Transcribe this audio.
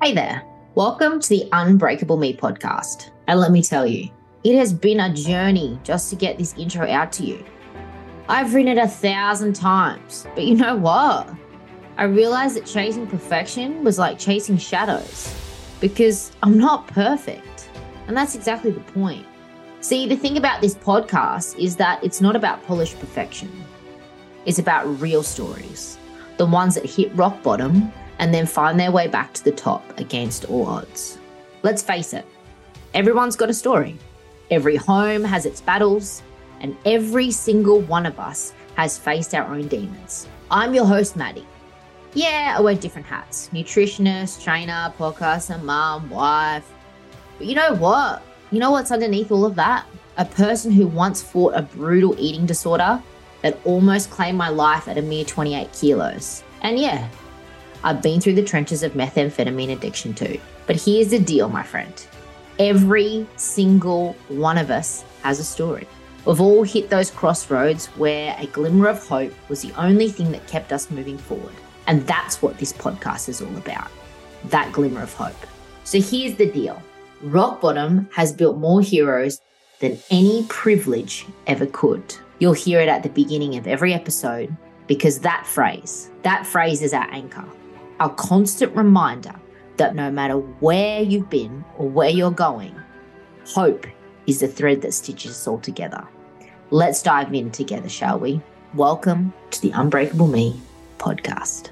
Hey there. Welcome to the Unbreakable Me podcast. And let me tell you, it has been a journey just to get this intro out to you. I've written it a thousand times, but you know what? I realized that chasing perfection was like chasing shadows because I'm not perfect. And that's exactly the point. See, the thing about this podcast is that it's not about polished perfection, it's about real stories, the ones that hit rock bottom and then find their way back to the top against all odds. Let's face it, everyone's got a story. Every home has its battles, and every single one of us has faced our own demons. I'm your host, Maddie. Yeah, I wear different hats nutritionist, trainer, podcaster, mom, wife. But you know what? You know what's underneath all of that? A person who once fought a brutal eating disorder that almost claimed my life at a mere 28 kilos. And yeah, I've been through the trenches of methamphetamine addiction too. But here's the deal, my friend. Every single one of us has a story. We've all hit those crossroads where a glimmer of hope was the only thing that kept us moving forward. And that's what this podcast is all about that glimmer of hope. So here's the deal Rock Bottom has built more heroes than any privilege ever could. You'll hear it at the beginning of every episode because that phrase, that phrase is our anchor a constant reminder that no matter where you've been or where you're going, hope is the thread that stitches us all together. Let's dive in together, shall we? Welcome to the Unbreakable Me podcast.